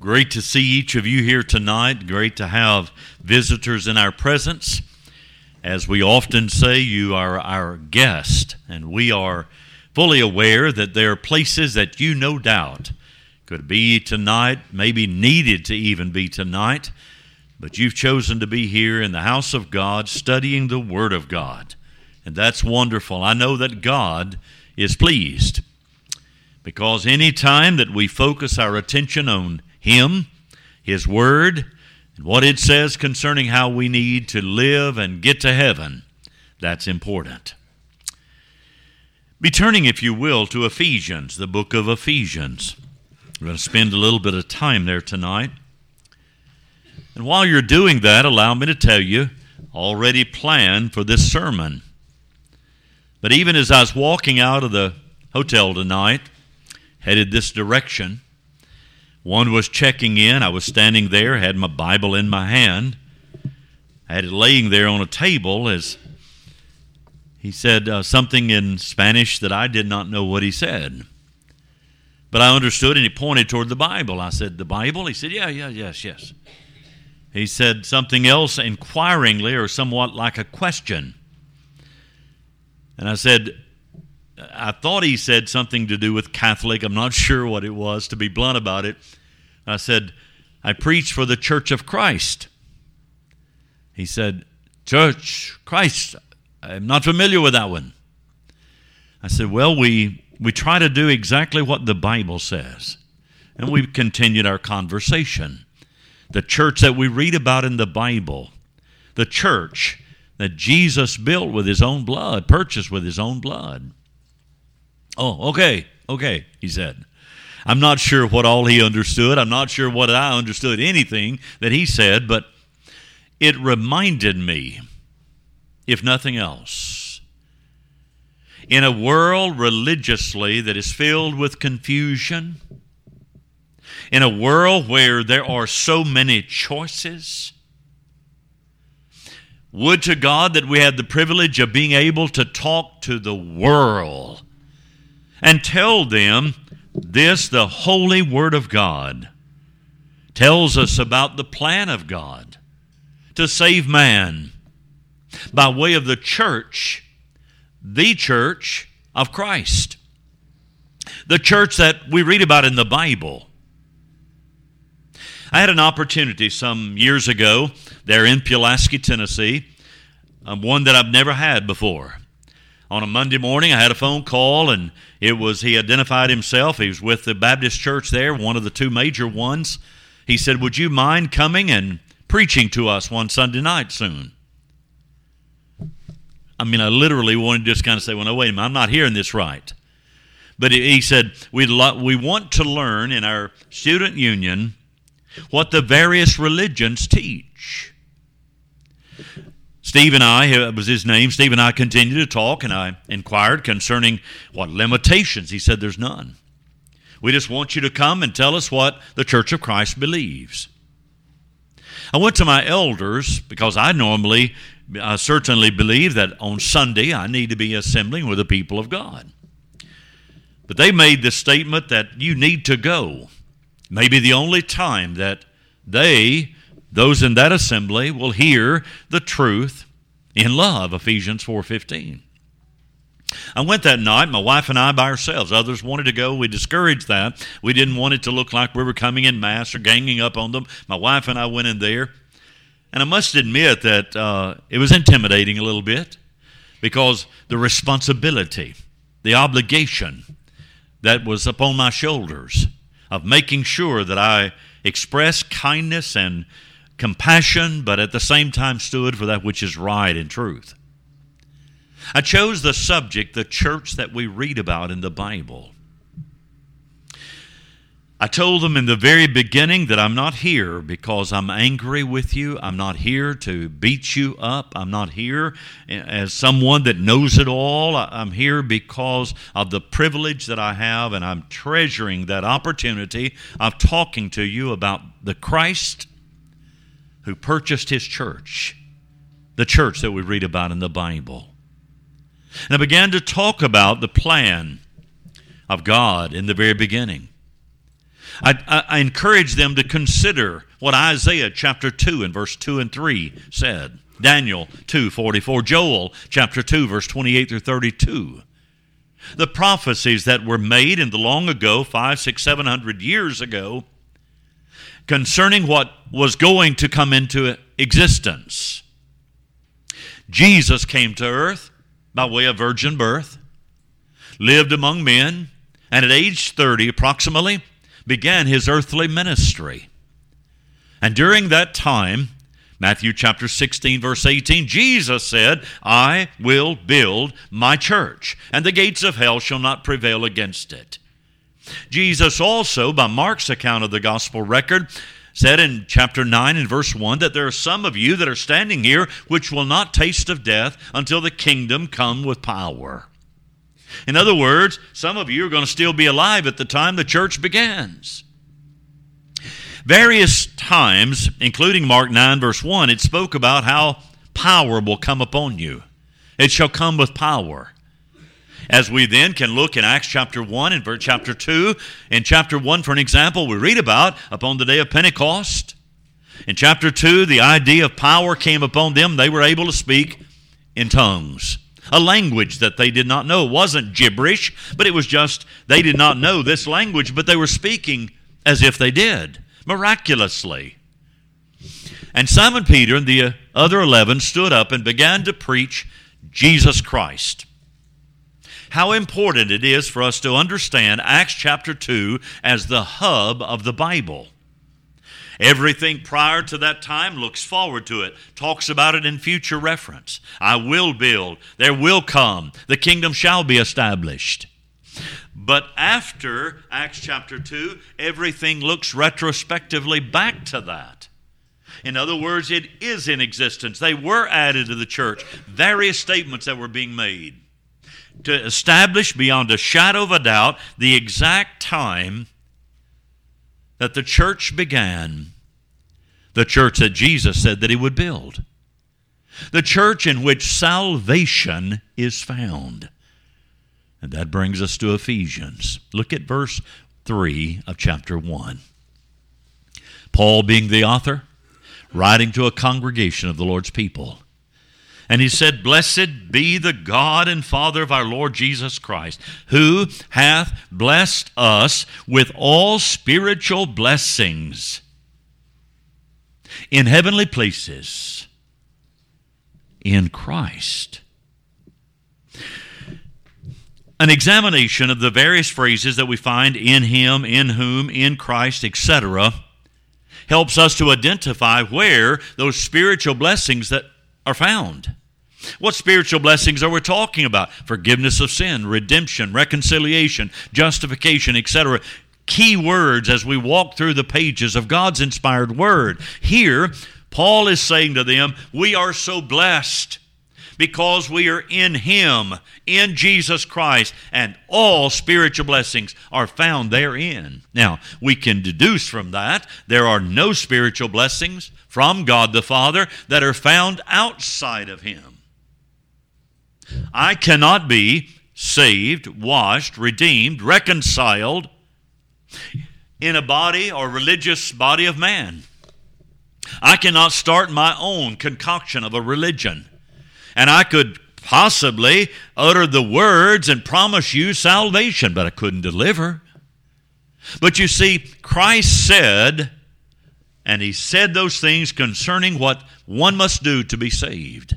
Great to see each of you here tonight. Great to have visitors in our presence. As we often say, you are our guest, and we are fully aware that there are places that you no doubt could be tonight, maybe needed to even be tonight, but you've chosen to be here in the house of God studying the Word of God. And that's wonderful. I know that God is pleased because any time that we focus our attention on him, His Word, and what it says concerning how we need to live and get to heaven. That's important. Be turning, if you will, to Ephesians, the book of Ephesians. We're going to spend a little bit of time there tonight. And while you're doing that, allow me to tell you, already planned for this sermon. But even as I was walking out of the hotel tonight, headed this direction, one was checking in. I was standing there, had my Bible in my hand. I had it laying there on a table as he said uh, something in Spanish that I did not know what he said. But I understood and he pointed toward the Bible. I said, The Bible? He said, Yeah, yeah, yes, yes. He said something else inquiringly or somewhat like a question. And I said, I thought he said something to do with Catholic. I'm not sure what it was, to be blunt about it. I said, I preach for the Church of Christ. He said, Church, Christ, I'm not familiar with that one. I said, Well, we, we try to do exactly what the Bible says. And we continued our conversation. The church that we read about in the Bible, the church that Jesus built with his own blood, purchased with his own blood. Oh, okay, okay, he said. I'm not sure what all he understood. I'm not sure what I understood anything that he said, but it reminded me, if nothing else, in a world religiously that is filled with confusion, in a world where there are so many choices, would to God that we had the privilege of being able to talk to the world and tell them this, the holy Word of God, tells us about the plan of God to save man by way of the church, the church of Christ. The church that we read about in the Bible. I had an opportunity some years ago there in Pulaski, Tennessee, um, one that I've never had before on a Monday morning, I had a phone call, and it was he identified himself. He was with the Baptist church there, one of the two major ones. He said, Would you mind coming and preaching to us one Sunday night soon? I mean, I literally wanted to just kind of say, Well, no, wait a minute, I'm not hearing this right. But he said, we lo- we want to learn in our student union what the various religions teach. Steve and I, was his name, Steve and I continued to talk, and I inquired concerning what limitations. He said, There's none. We just want you to come and tell us what the Church of Christ believes. I went to my elders because I normally, I certainly believe that on Sunday I need to be assembling with the people of God. But they made the statement that you need to go. Maybe the only time that they those in that assembly will hear the truth in love ephesians 4.15 i went that night my wife and i by ourselves. Others wanted to go. We discouraged that. We didn't want it to look like we were coming in mass or ganging up on them. My wife and i went in there. And i must admit that uh, it was intimidating a little bit because the responsibility the obligation that was upon my shoulders of making sure that i expressed kindness and compassion, but at the same time stood for that which is right and truth. I chose the subject, the church that we read about in the Bible. I told them in the very beginning that I'm not here because I'm angry with you. I'm not here to beat you up. I'm not here as someone that knows it all. I'm here because of the privilege that I have, and I'm treasuring that opportunity of talking to you about the Christ who purchased his church, the church that we read about in the Bible. And I began to talk about the plan of God in the very beginning. I, I, I encourage them to consider what Isaiah chapter 2 and verse 2 and 3 said. Daniel 2:44, Joel chapter 2 verse 28 through 32. The prophecies that were made in the long ago, five, six, seven hundred years ago, concerning what was going to come into existence. Jesus came to earth by way of virgin birth, lived among men, and at age 30 approximately began his earthly ministry. And during that time, Matthew chapter 16, verse 18, Jesus said, I will build my church, and the gates of hell shall not prevail against it. Jesus also, by Mark's account of the gospel record, said in chapter 9 and verse 1 that there are some of you that are standing here which will not taste of death until the kingdom come with power. In other words, some of you are going to still be alive at the time the church begins. Various times, including Mark 9, verse 1, it spoke about how power will come upon you. It shall come with power. As we then can look in Acts chapter 1 and verse chapter 2, in chapter 1, for an example, we read about upon the day of Pentecost. In chapter 2, the idea of power came upon them. They were able to speak in tongues a language that they did not know. It wasn't gibberish, but it was just they did not know this language, but they were speaking as if they did, miraculously. And Simon Peter and the other 11 stood up and began to preach Jesus Christ. How important it is for us to understand Acts chapter 2 as the hub of the Bible. Everything prior to that time looks forward to it, talks about it in future reference. I will build, there will come, the kingdom shall be established. But after Acts chapter 2, everything looks retrospectively back to that. In other words, it is in existence. They were added to the church, various statements that were being made to establish beyond a shadow of a doubt the exact time that the church began, the church that Jesus said that he would build, the church in which salvation is found. And that brings us to Ephesians. Look at verse 3 of chapter 1. Paul, being the author, writing to a congregation of the Lord's people, and he said, Blessed be the God and Father of our Lord Jesus Christ, who hath blessed us with all spiritual blessings in heavenly places in Christ. An examination of the various phrases that we find in Him, in whom, in Christ, etc., helps us to identify where those spiritual blessings that are found. What spiritual blessings are we talking about? Forgiveness of sin, redemption, reconciliation, justification, etc. Key words as we walk through the pages of God's inspired word. Here, Paul is saying to them, We are so blessed because we are in Him, in Jesus Christ, and all spiritual blessings are found therein. Now, we can deduce from that there are no spiritual blessings from God the Father that are found outside of Him. I cannot be saved, washed, redeemed, reconciled in a body or religious body of man. I cannot start my own concoction of a religion. And I could possibly utter the words and promise you salvation, but I couldn't deliver. But you see, Christ said, and he said those things concerning what one must do to be saved.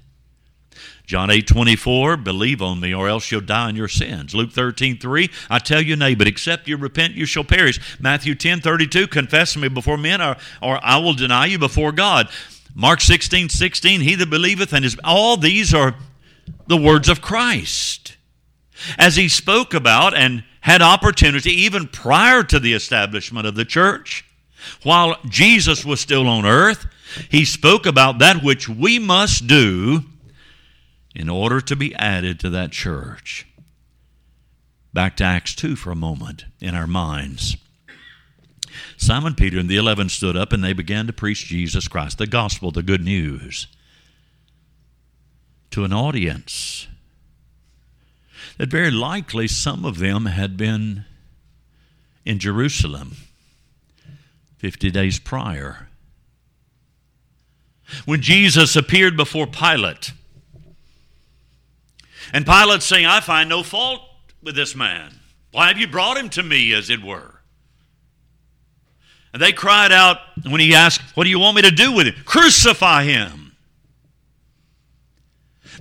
John 8 24, believe on me, or else you'll die in your sins. Luke 13 3, I tell you, nay, but except you repent, you shall perish. Matthew 10 32, confess me before men, or, or I will deny you before God. Mark 16 16, he that believeth, and is all these are the words of Christ. As he spoke about and had opportunity even prior to the establishment of the church, while Jesus was still on earth, he spoke about that which we must do in order to be added to that church. Back to Acts 2 for a moment in our minds. Simon Peter and the eleven stood up and they began to preach Jesus Christ, the gospel, the good news, to an audience that very likely some of them had been in Jerusalem 50 days prior. When Jesus appeared before Pilate, and Pilate saying, I find no fault with this man. Why have you brought him to me, as it were? And they cried out when he asked, What do you want me to do with him? Crucify him.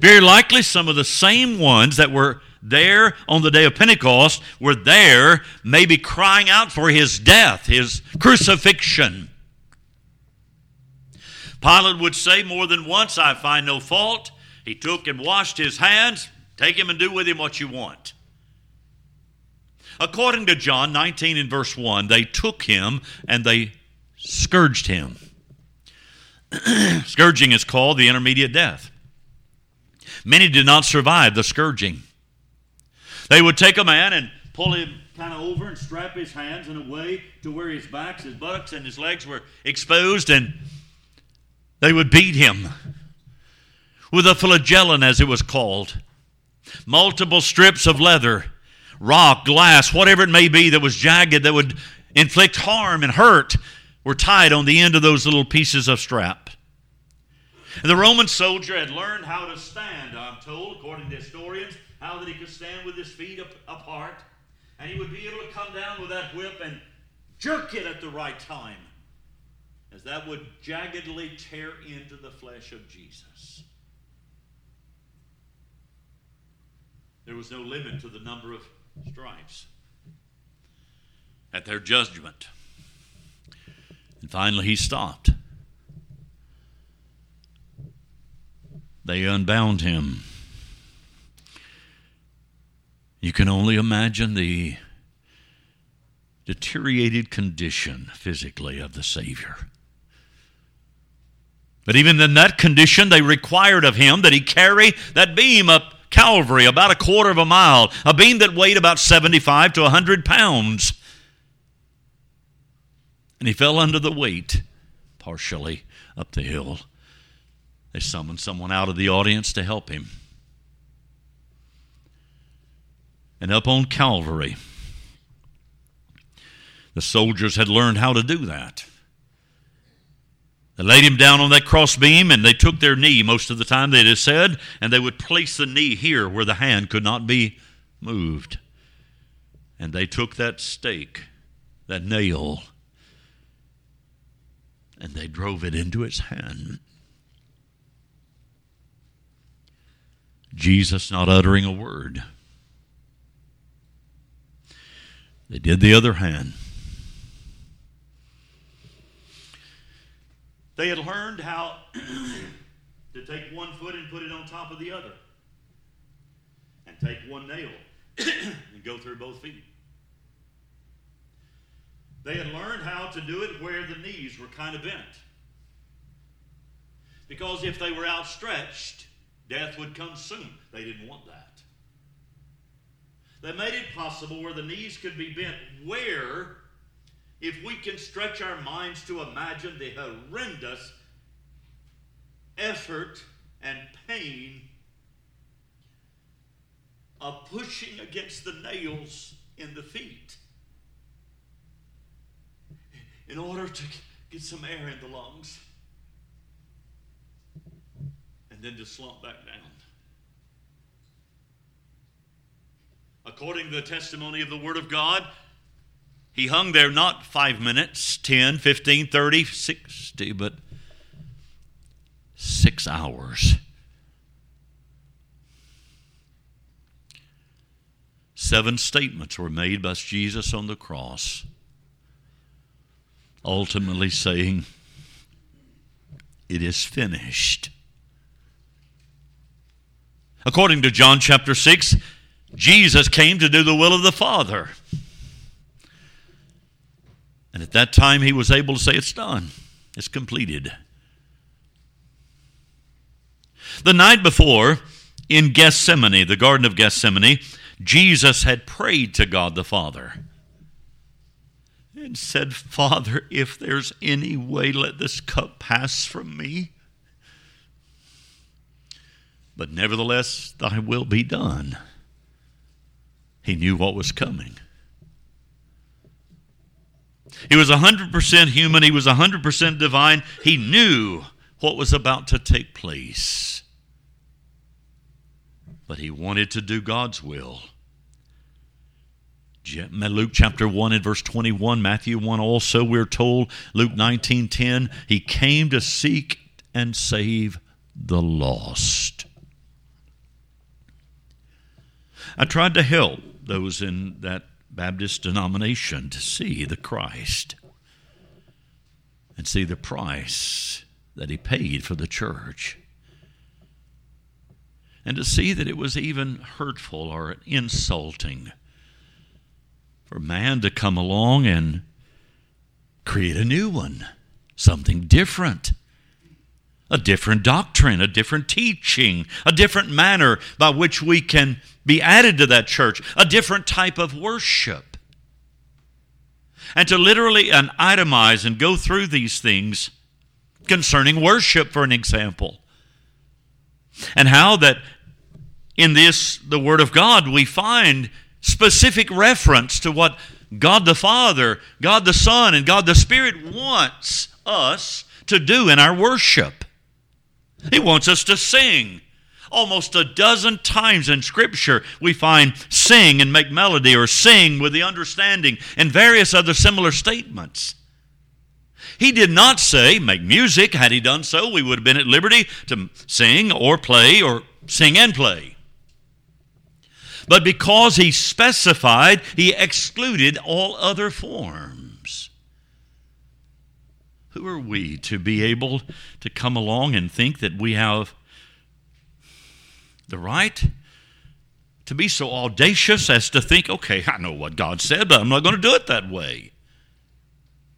Very likely, some of the same ones that were there on the day of Pentecost were there, maybe crying out for his death, his crucifixion. Pilate would say more than once, I find no fault. He took and washed his hands. Take him and do with him what you want. According to John 19 and verse 1, they took him and they scourged him. scourging is called the intermediate death. Many did not survive the scourging. They would take a man and pull him kind of over and strap his hands in a way to where his backs, his buttocks, and his legs were exposed, and they would beat him with a flagellum, as it was called. Multiple strips of leather rock, glass, whatever it may be that was jagged that would inflict harm and hurt were tied on the end of those little pieces of strap. And the Roman soldier had learned how to stand, I'm told, according to historians, how that he could stand with his feet up, apart, and he would be able to come down with that whip and jerk it at the right time, as that would jaggedly tear into the flesh of Jesus. There was no limit to the number of stripes at their judgment. And finally, he stopped. They unbound him. You can only imagine the deteriorated condition physically of the Savior. But even in that condition, they required of him that he carry that beam up Calvary, about a quarter of a mile, a beam that weighed about 75 to 100 pounds. And he fell under the weight, partially up the hill. They summoned someone out of the audience to help him. And up on Calvary, the soldiers had learned how to do that. They laid him down on that crossbeam and they took their knee most of the time, they just said, and they would place the knee here where the hand could not be moved. And they took that stake, that nail, and they drove it into his hand. Jesus not uttering a word. They did the other hand. They had learned how to take one foot and put it on top of the other, and take one nail and go through both feet. They had learned how to do it where the knees were kind of bent. Because if they were outstretched, death would come soon. They didn't want that. They made it possible where the knees could be bent where if we can stretch our minds to imagine the horrendous effort and pain of pushing against the nails in the feet in order to get some air in the lungs and then to slump back down. According to the testimony of the Word of God, he hung there not five minutes, 10, 15, 30, 60, but six hours. Seven statements were made by Jesus on the cross, ultimately saying, It is finished. According to John chapter 6, Jesus came to do the will of the Father. And at that time, he was able to say, It's done, it's completed. The night before, in Gethsemane, the Garden of Gethsemane, Jesus had prayed to God the Father and said, Father, if there's any way, let this cup pass from me. But nevertheless, thy will be done. He knew what was coming. He was 100% human, he was 100% divine. He knew what was about to take place. But he wanted to do God's will. Luke chapter 1 and verse 21, Matthew 1 also, we're told, Luke 19 10, he came to seek and save the lost. I tried to help those in that Baptist denomination to see the Christ and see the price that he paid for the church. And to see that it was even hurtful or insulting for man to come along and create a new one, something different, a different doctrine, a different teaching, a different manner by which we can be added to that church, a different type of worship. And to literally itemize and go through these things concerning worship, for an example. And how that in this, the Word of God, we find specific reference to what God the Father, God the Son, and God the Spirit wants us to do in our worship. He wants us to sing. Almost a dozen times in Scripture, we find sing and make melody or sing with the understanding and various other similar statements. He did not say make music. Had he done so, we would have been at liberty to sing or play or sing and play. But because he specified, he excluded all other forms. Who are we to be able to come along and think that we have the right to be so audacious as to think, okay, I know what God said, but I'm not going to do it that way.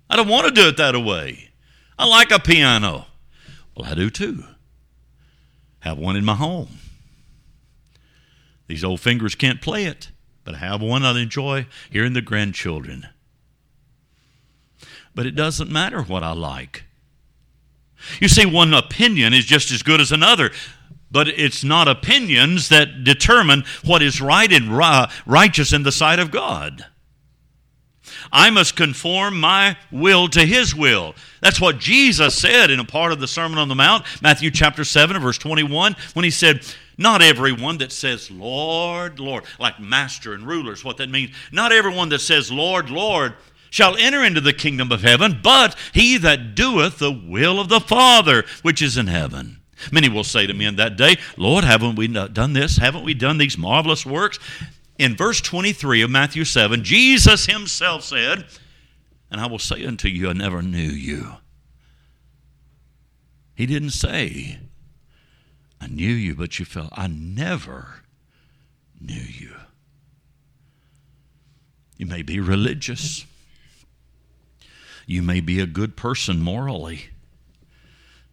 I don't want to do it that way. I like a piano. Well, I do too. Have one in my home. These old fingers can't play it, but I have one I enjoy hearing the grandchildren. But it doesn't matter what I like. You see, one opinion is just as good as another, but it's not opinions that determine what is right and righteous in the sight of God. I must conform my will to his will. That's what Jesus said in a part of the Sermon on the Mount, Matthew chapter 7, verse 21, when he said, Not everyone that says, Lord, Lord, like master and rulers, what that means. Not everyone that says, Lord, Lord, shall enter into the kingdom of heaven, but he that doeth the will of the Father which is in heaven. Many will say to me in that day, Lord, haven't we done this? Haven't we done these marvelous works? in verse 23 of Matthew 7, Jesus himself said, And I will say unto you, I never knew you. He didn't say, I knew you, but you fell. I never knew you. You may be religious. You may be a good person morally.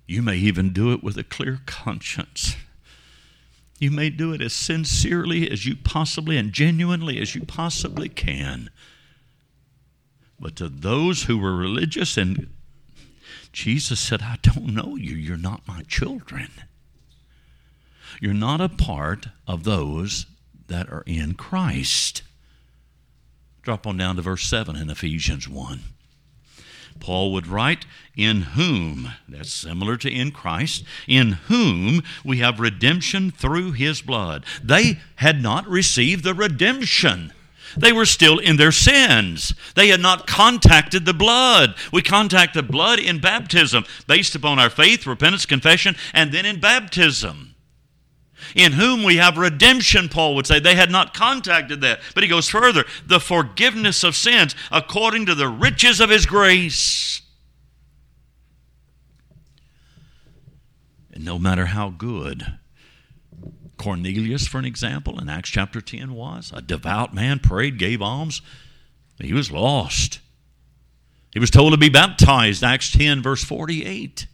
You may even do it with a clear conscience. You may do it as sincerely as you possibly and genuinely as you possibly can. But to those who were religious, and Jesus said, I don't know you. You're not my children. You're not a part of those that are in Christ. Drop on down to verse 7 in Ephesians 1. Paul would write, In whom, that's similar to in Christ, in whom we have redemption through his blood. They had not received the redemption. They were still in their sins. They had not contacted the blood. We contact the blood in baptism based upon our faith, repentance, confession, and then in baptism in whom we have redemption, Paul would say. They had not contacted that. But he goes further the forgiveness of sins according to the riches of his grace. And no matter how good Cornelius, for an example, in Acts chapter 10 was, a devout man, prayed, gave alms, he was lost. He was told to be baptized, Acts 10, verse 48.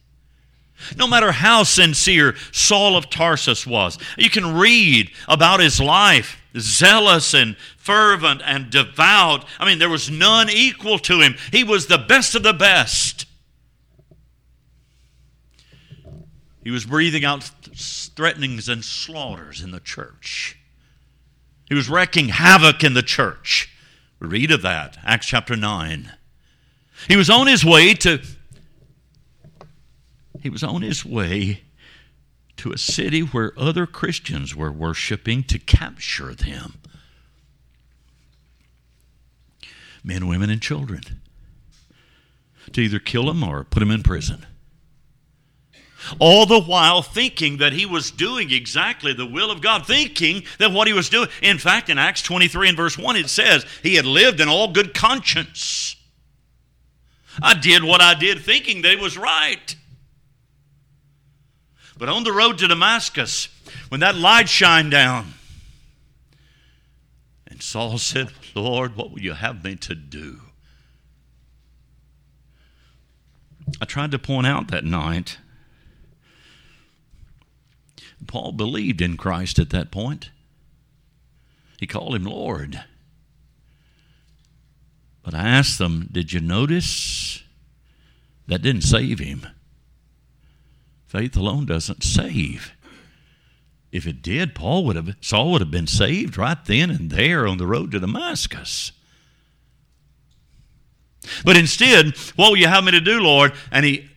No matter how sincere Saul of Tarsus was, you can read about his life, zealous and fervent and devout. I mean, there was none equal to him. He was the best of the best. He was breathing out threatenings and slaughters in the church. He was wreaking havoc in the church. Read of that, Acts chapter 9. He was on his way to he was on his way to a city where other Christians were worshiping to capture them. Men, women, and children. To either kill them or put them in prison. All the while thinking that he was doing exactly the will of God, thinking that what he was doing. In fact, in Acts 23 and verse 1, it says, He had lived in all good conscience. I did what I did thinking that it was right. But on the road to Damascus, when that light shined down, and Saul said, Lord, what will you have me to do? I tried to point out that night. Paul believed in Christ at that point. He called him Lord. But I asked them, Did you notice that didn't save him? Faith alone doesn't save. If it did, Paul would have Saul would have been saved right then and there on the road to Damascus. But instead, what will you have me to do, Lord? And he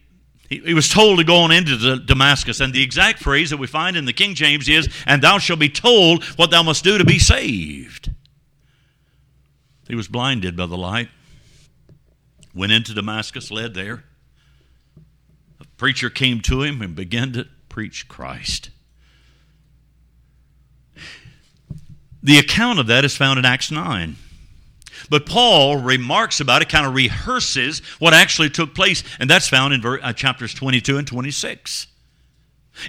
he, was told to go on into Damascus. And the exact phrase that we find in the King James is, And thou shalt be told what thou must do to be saved. He was blinded by the light, went into Damascus, led there preacher came to him and began to preach Christ. The account of that is found in Acts 9. But Paul remarks about it, kind of rehearses what actually took place, and that's found in uh, chapters 22 and 26.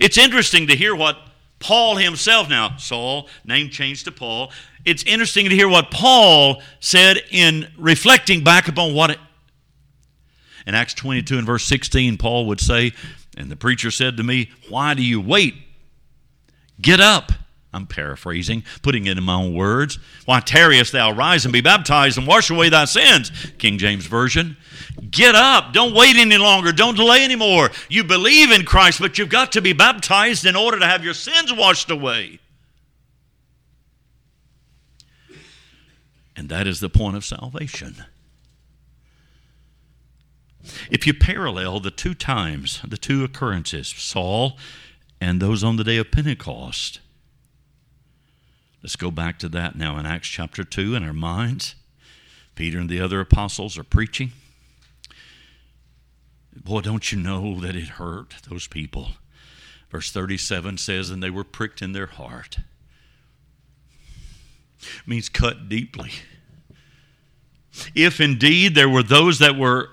It's interesting to hear what Paul himself, now, Saul, name changed to Paul, it's interesting to hear what Paul said in reflecting back upon what in Acts 22 and verse 16, Paul would say, And the preacher said to me, Why do you wait? Get up. I'm paraphrasing, putting it in my own words. Why tarriest thou? Rise and be baptized and wash away thy sins. King James Version. Get up. Don't wait any longer. Don't delay anymore. You believe in Christ, but you've got to be baptized in order to have your sins washed away. And that is the point of salvation. If you parallel the two times, the two occurrences, Saul and those on the day of Pentecost, let's go back to that now in Acts chapter 2 in our minds. Peter and the other apostles are preaching. Boy, don't you know that it hurt those people? Verse 37 says, And they were pricked in their heart. It means cut deeply. If indeed there were those that were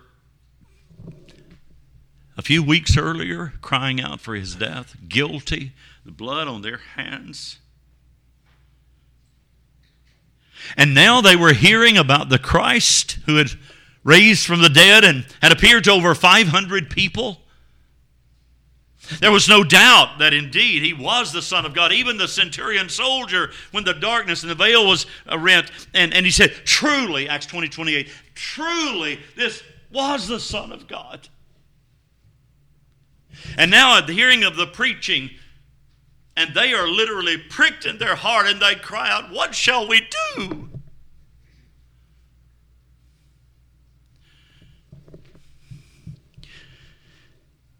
a few weeks earlier crying out for his death, guilty, the blood on their hands. And now they were hearing about the Christ who had raised from the dead and had appeared to over 500 people. There was no doubt that indeed he was the Son of God. Even the centurion soldier, when the darkness and the veil was rent, and, and he said, Truly, Acts 20 28, truly, this was the Son of God. And now at the hearing of the preaching, and they are literally pricked in their heart and they cry out, What shall we do?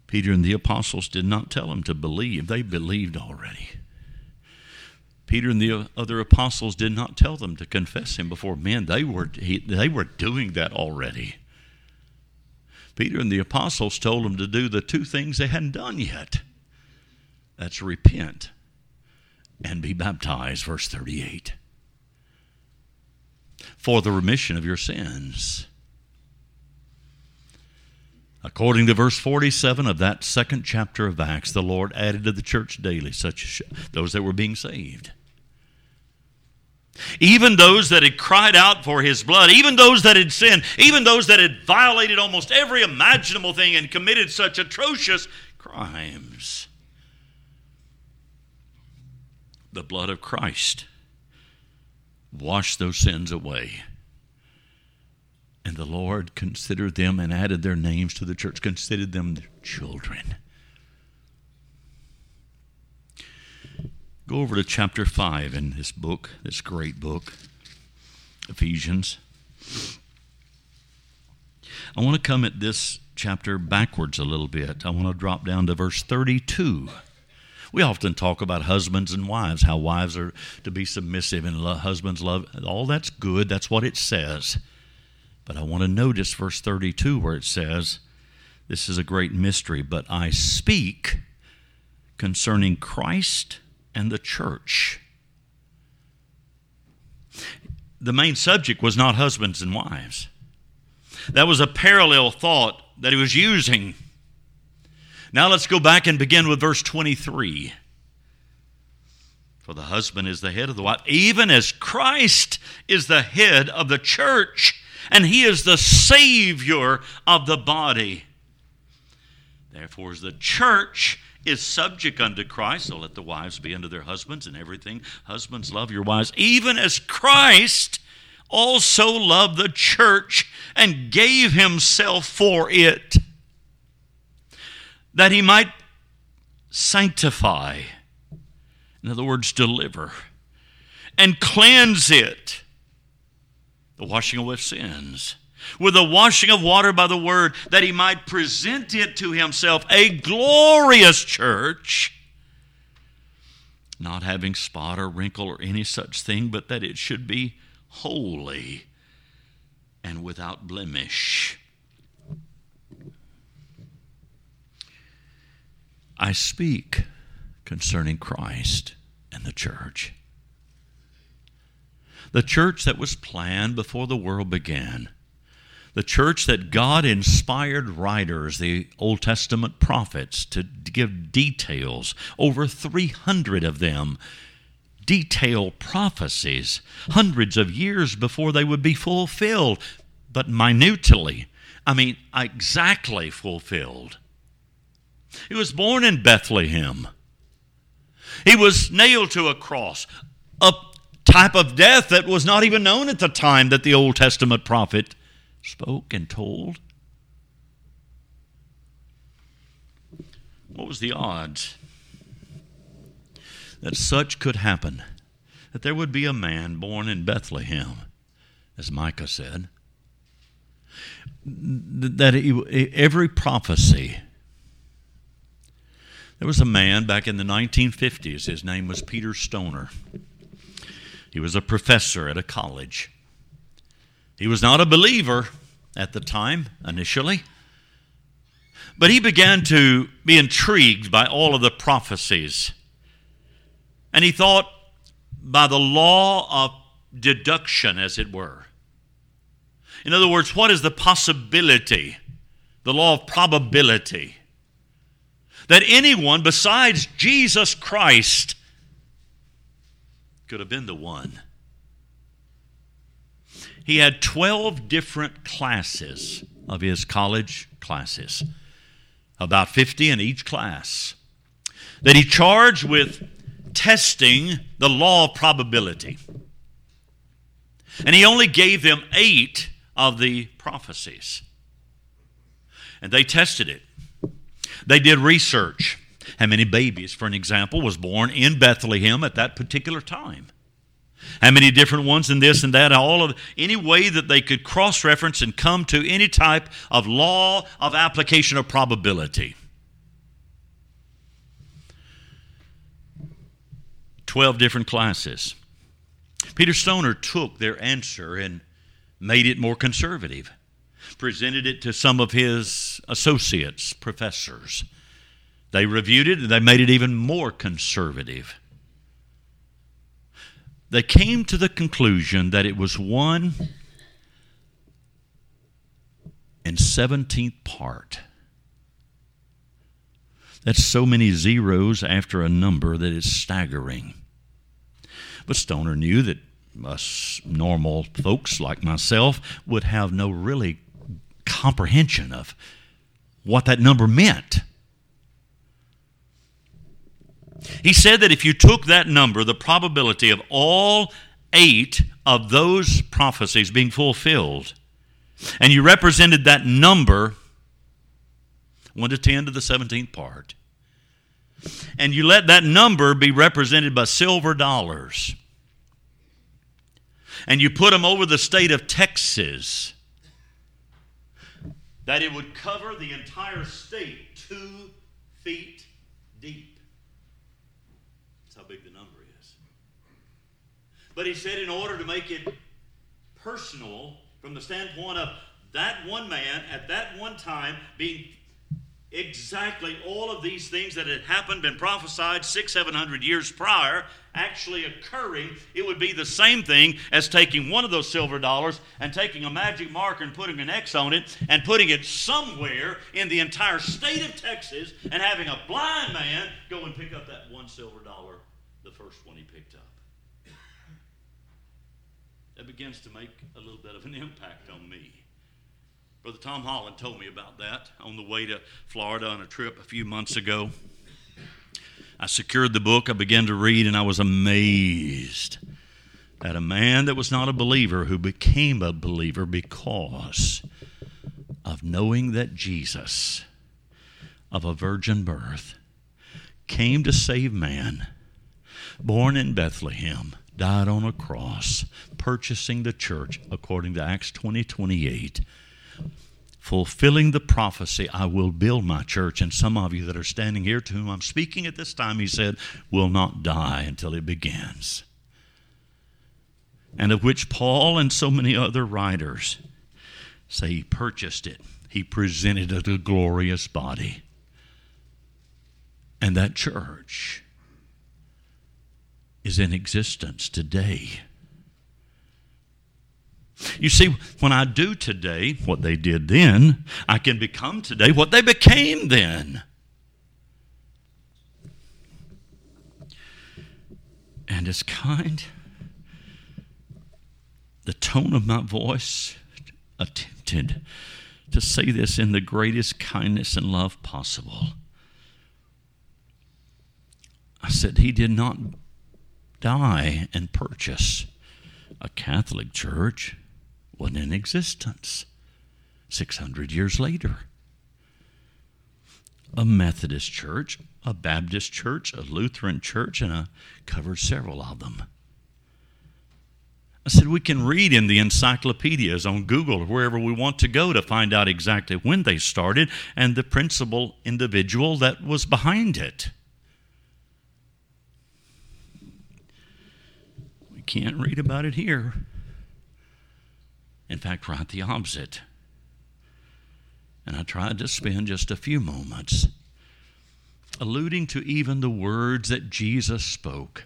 Peter and the apostles did not tell them to believe, they believed already. Peter and the other apostles did not tell them to confess him before men. They were, they were doing that already. Peter and the apostles told them to do the two things they hadn't done yet that's repent and be baptized, verse 38, for the remission of your sins. According to verse 47 of that second chapter of Acts, the Lord added to the church daily such those that were being saved. Even those that had cried out for his blood, even those that had sinned, even those that had violated almost every imaginable thing and committed such atrocious crimes. The blood of Christ washed those sins away. And the Lord considered them and added their names to the church, considered them children. Go over to chapter 5 in this book, this great book, Ephesians. I want to come at this chapter backwards a little bit. I want to drop down to verse 32. We often talk about husbands and wives, how wives are to be submissive and lo- husbands love. All that's good. That's what it says. But I want to notice verse 32 where it says, This is a great mystery, but I speak concerning Christ and the church. The main subject was not husbands and wives. That was a parallel thought that he was using. Now let's go back and begin with verse 23. For the husband is the head of the wife, even as Christ is the head of the church, and he is the Savior of the body. Therefore, as the church is subject unto Christ, so let the wives be unto their husbands and everything. Husbands, love your wives, even as Christ also loved the church and gave himself for it, that he might sanctify, in other words, deliver, and cleanse it, the washing away of sins, with the washing of water by the word, that he might present it to himself a glorious church not having spot or wrinkle or any such thing, but that it should be holy and without blemish. I speak concerning Christ and the church. The church that was planned before the world began. The church that God inspired writers, the Old Testament prophets, to give details, over 300 of them, detailed prophecies hundreds of years before they would be fulfilled, but minutely. I mean, exactly fulfilled. He was born in Bethlehem. He was nailed to a cross, a type of death that was not even known at the time that the Old Testament prophet spoke and told. What was the odds? that such could happen, that there would be a man born in Bethlehem, as Micah said, that every prophecy, there was a man back in the 1950s, his name was Peter Stoner. He was a professor at a college. He was not a believer at the time, initially. But he began to be intrigued by all of the prophecies and he thought by the law of deduction, as it were. In other words, what is the possibility, the law of probability, that anyone besides Jesus Christ could have been the one? He had 12 different classes of his college classes, about 50 in each class, that he charged with testing the law of probability. And he only gave them eight of the prophecies. And they tested it. They did research. How many babies, for an example, was born in Bethlehem at that particular time? How many different ones and this and that, all of any way that they could cross reference and come to any type of law of application of probability. 12 different classes. Peter Stoner took their answer and made it more conservative, presented it to some of his associates, professors. They reviewed it and they made it even more conservative. They came to the conclusion that it was one and 17th part. That's so many zeros after a number that it's staggering. But Stoner knew that us normal folks like myself would have no really comprehension of what that number meant. He said that if you took that number, the probability of all eight of those prophecies being fulfilled, and you represented that number 1 to 10 to the 17th part, and you let that number be represented by silver dollars, and you put them over the state of Texas, that it would cover the entire state two feet deep. That's how big the number is. But he said, in order to make it personal from the standpoint of that one man at that one time being exactly all of these things that had happened, been prophesied six, seven hundred years prior, actually occurring, it would be the same thing as taking one of those silver dollars and taking a magic marker and putting an X on it and putting it somewhere in the entire state of Texas and having a blind man go and pick up that one silver dollar, the first one he picked. That begins to make a little bit of an impact on me. Brother Tom Holland told me about that on the way to Florida on a trip a few months ago. I secured the book, I began to read, and I was amazed at a man that was not a believer who became a believer because of knowing that Jesus, of a virgin birth, came to save man, born in Bethlehem, died on a cross, purchasing the church according to Acts 20 28 fulfilling the prophecy, I will build my church. And some of you that are standing here to whom I'm speaking at this time, he said, will not die until it begins. And of which Paul and so many other writers say he purchased it, he presented it a glorious body. And that church is in existence today. You see, when I do today what they did then, I can become today what they became then. And as kind, the tone of my voice attempted to say this in the greatest kindness and love possible. I said, He did not die and purchase a Catholic church wasn't in existence 600 years later. A Methodist church, a Baptist church, a Lutheran church, and I covered several of them. I said, we can read in the encyclopedias on Google or wherever we want to go to find out exactly when they started and the principal individual that was behind it. Can't read about it here. In fact, right the opposite. And I tried to spend just a few moments alluding to even the words that Jesus spoke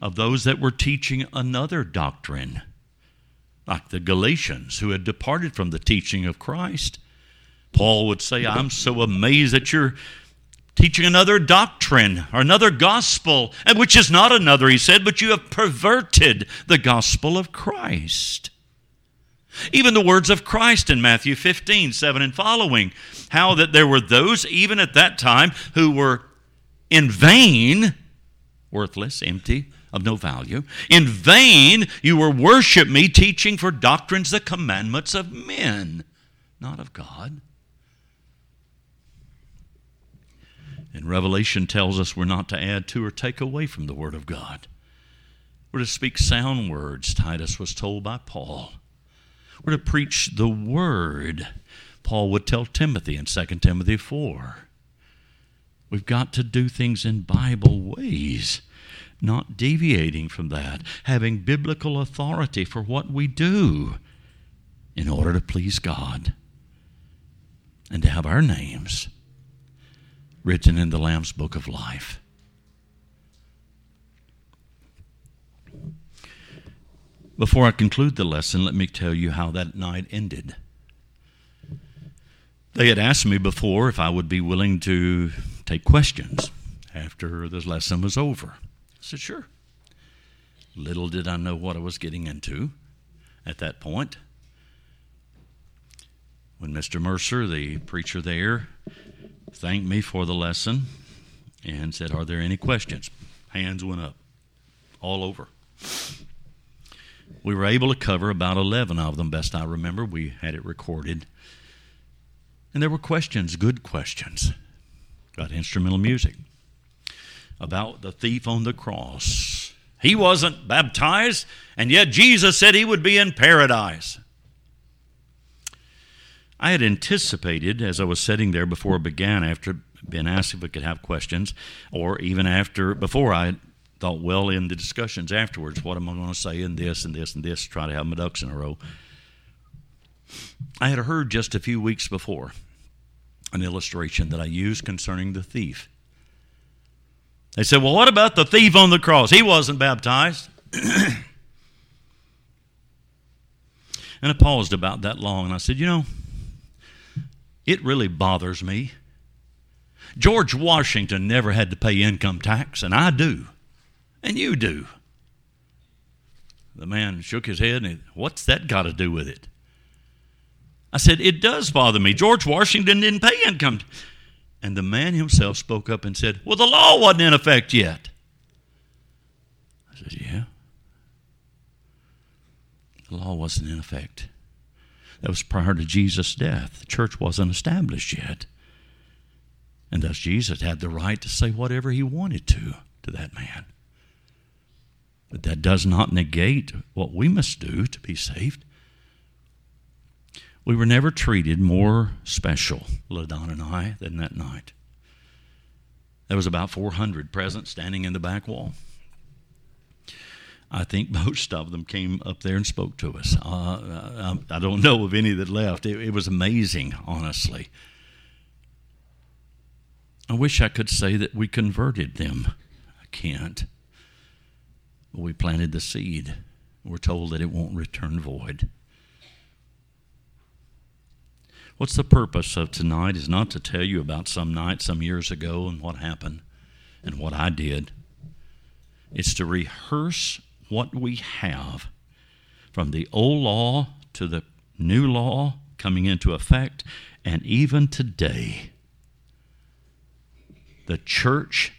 of those that were teaching another doctrine, like the Galatians who had departed from the teaching of Christ. Paul would say, I'm so amazed that you're teaching another doctrine or another gospel, and which is not another, he said, but you have perverted the gospel of Christ. Even the words of Christ in Matthew 15, 7 and following, how that there were those, even at that time, who were in vain, worthless, empty, of no value. In vain you were worship me, teaching for doctrines the commandments of men, not of God. And Revelation tells us we're not to add to or take away from the Word of God. We're to speak sound words, Titus was told by Paul. We're to preach the word. Paul would tell Timothy in 2 Timothy 4. We've got to do things in Bible ways, not deviating from that, having biblical authority for what we do in order to please God and to have our names written in the Lamb's Book of Life. Before I conclude the lesson, let me tell you how that night ended. They had asked me before if I would be willing to take questions after the lesson was over. I said, sure. Little did I know what I was getting into at that point. When Mr. Mercer, the preacher there, thanked me for the lesson and said, Are there any questions? Hands went up all over. We were able to cover about 11 of them, best I remember. We had it recorded. And there were questions, good questions, about instrumental music, about the thief on the cross. He wasn't baptized, and yet Jesus said he would be in paradise. I had anticipated as I was sitting there before it began, after being asked if we could have questions, or even after, before I thought, well, in the discussions afterwards, what am I going to say in this and this and this, try to have my ducks in a row. I had heard just a few weeks before an illustration that I used concerning the thief. They said, well, what about the thief on the cross? He wasn't baptized. and I paused about that long and I said, you know, it really bothers me. George Washington never had to pay income tax, and I do, and you do. The man shook his head and, what's that got to do with it? I said, It does bother me. George Washington didn't pay income. And the man himself spoke up and said, Well, the law wasn't in effect yet. I said, Yeah. The law wasn't in effect. That was prior to Jesus' death. The church wasn't established yet. And thus Jesus had the right to say whatever he wanted to to that man. But that does not negate what we must do to be saved. We were never treated more special, LaDon and I, than that night. There was about 400 present standing in the back wall. I think most of them came up there and spoke to us. Uh, I, I, don't know of any that left. It, it was amazing, honestly. I wish I could say that we converted them. I can't. We planted the seed. We're told that it won't return void. What's the purpose of tonight is not to tell you about some night some years ago and what happened and what I did. It's to rehearse what we have from the old law to the new law coming into effect, and even today. The church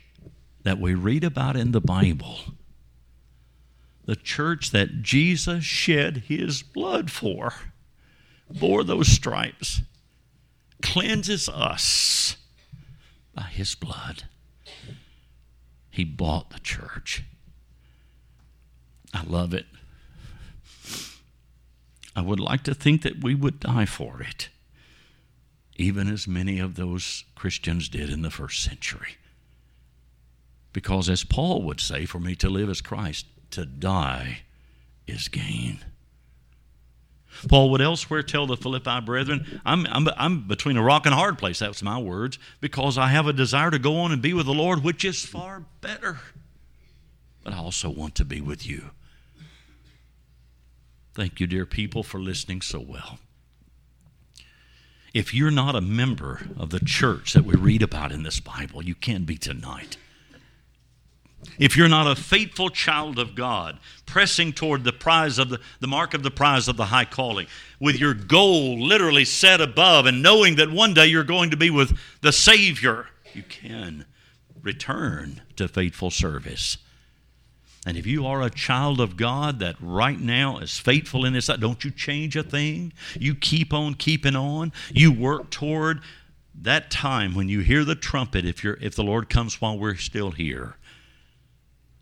that we read about in the Bible, the church that Jesus shed his blood for, bore those stripes, cleanses us by his blood. He bought the church. I love it. I would like to think that we would die for it, even as many of those Christians did in the first century. Because, as Paul would say, for me to live is Christ, to die is gain. Paul would elsewhere tell the Philippi brethren, I'm, I'm, I'm between a rock and a hard place. That's my words, because I have a desire to go on and be with the Lord, which is far better. But I also want to be with you. Thank you, dear people, for listening so well. If you're not a member of the church that we read about in this Bible, you can be tonight. If you're not a faithful child of God, pressing toward the prize of the, the mark of the prize of the high calling, with your goal literally set above and knowing that one day you're going to be with the Savior, you can return to faithful service. And if you are a child of God that right now is faithful in this, don't you change a thing. You keep on keeping on. You work toward that time when you hear the trumpet, if, you're, if the Lord comes while we're still here,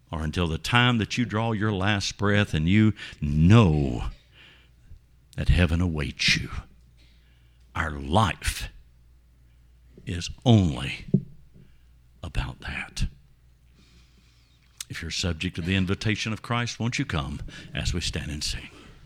or until the time that you draw your last breath and you know that heaven awaits you. Our life is only about that. If you're subject to the invitation of Christ, won't you come as we stand and sing?